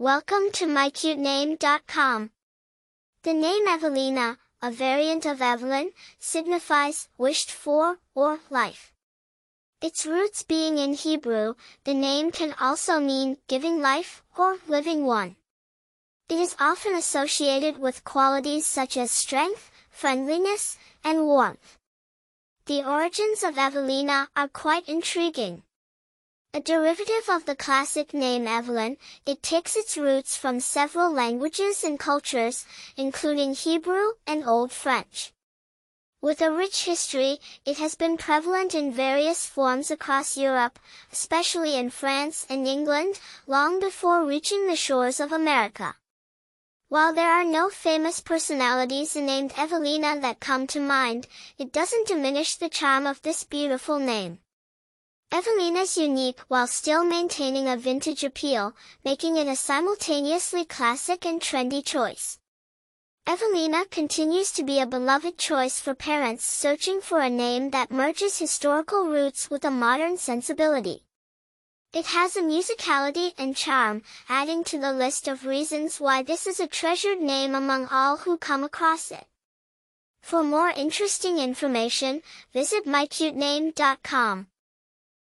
Welcome to mycutename.com. The name Evalina, a variant of Evelyn, signifies wished for or life. Its roots being in Hebrew, the name can also mean giving life or living one. It is often associated with qualities such as strength, friendliness, and warmth. The origins of Evalina are quite intriguing. A derivative of the classic name Evelyn, it takes its roots from several languages and cultures, including Hebrew and Old French. With a rich history, it has been prevalent in various forms across Europe, especially in France and England, long before reaching the shores of America. While there are no famous personalities named Evalina that come to mind, it doesn't diminish the charm of this beautiful name. Evalina's unique while still maintaining a vintage appeal, making it a simultaneously classic and trendy choice. Evalina continues to be a beloved choice for parents searching for a name that merges historical roots with a modern sensibility. It has a musicality and charm, adding to the list of reasons why this is a treasured name among all who come across it. For more interesting information, visit mycutename.com.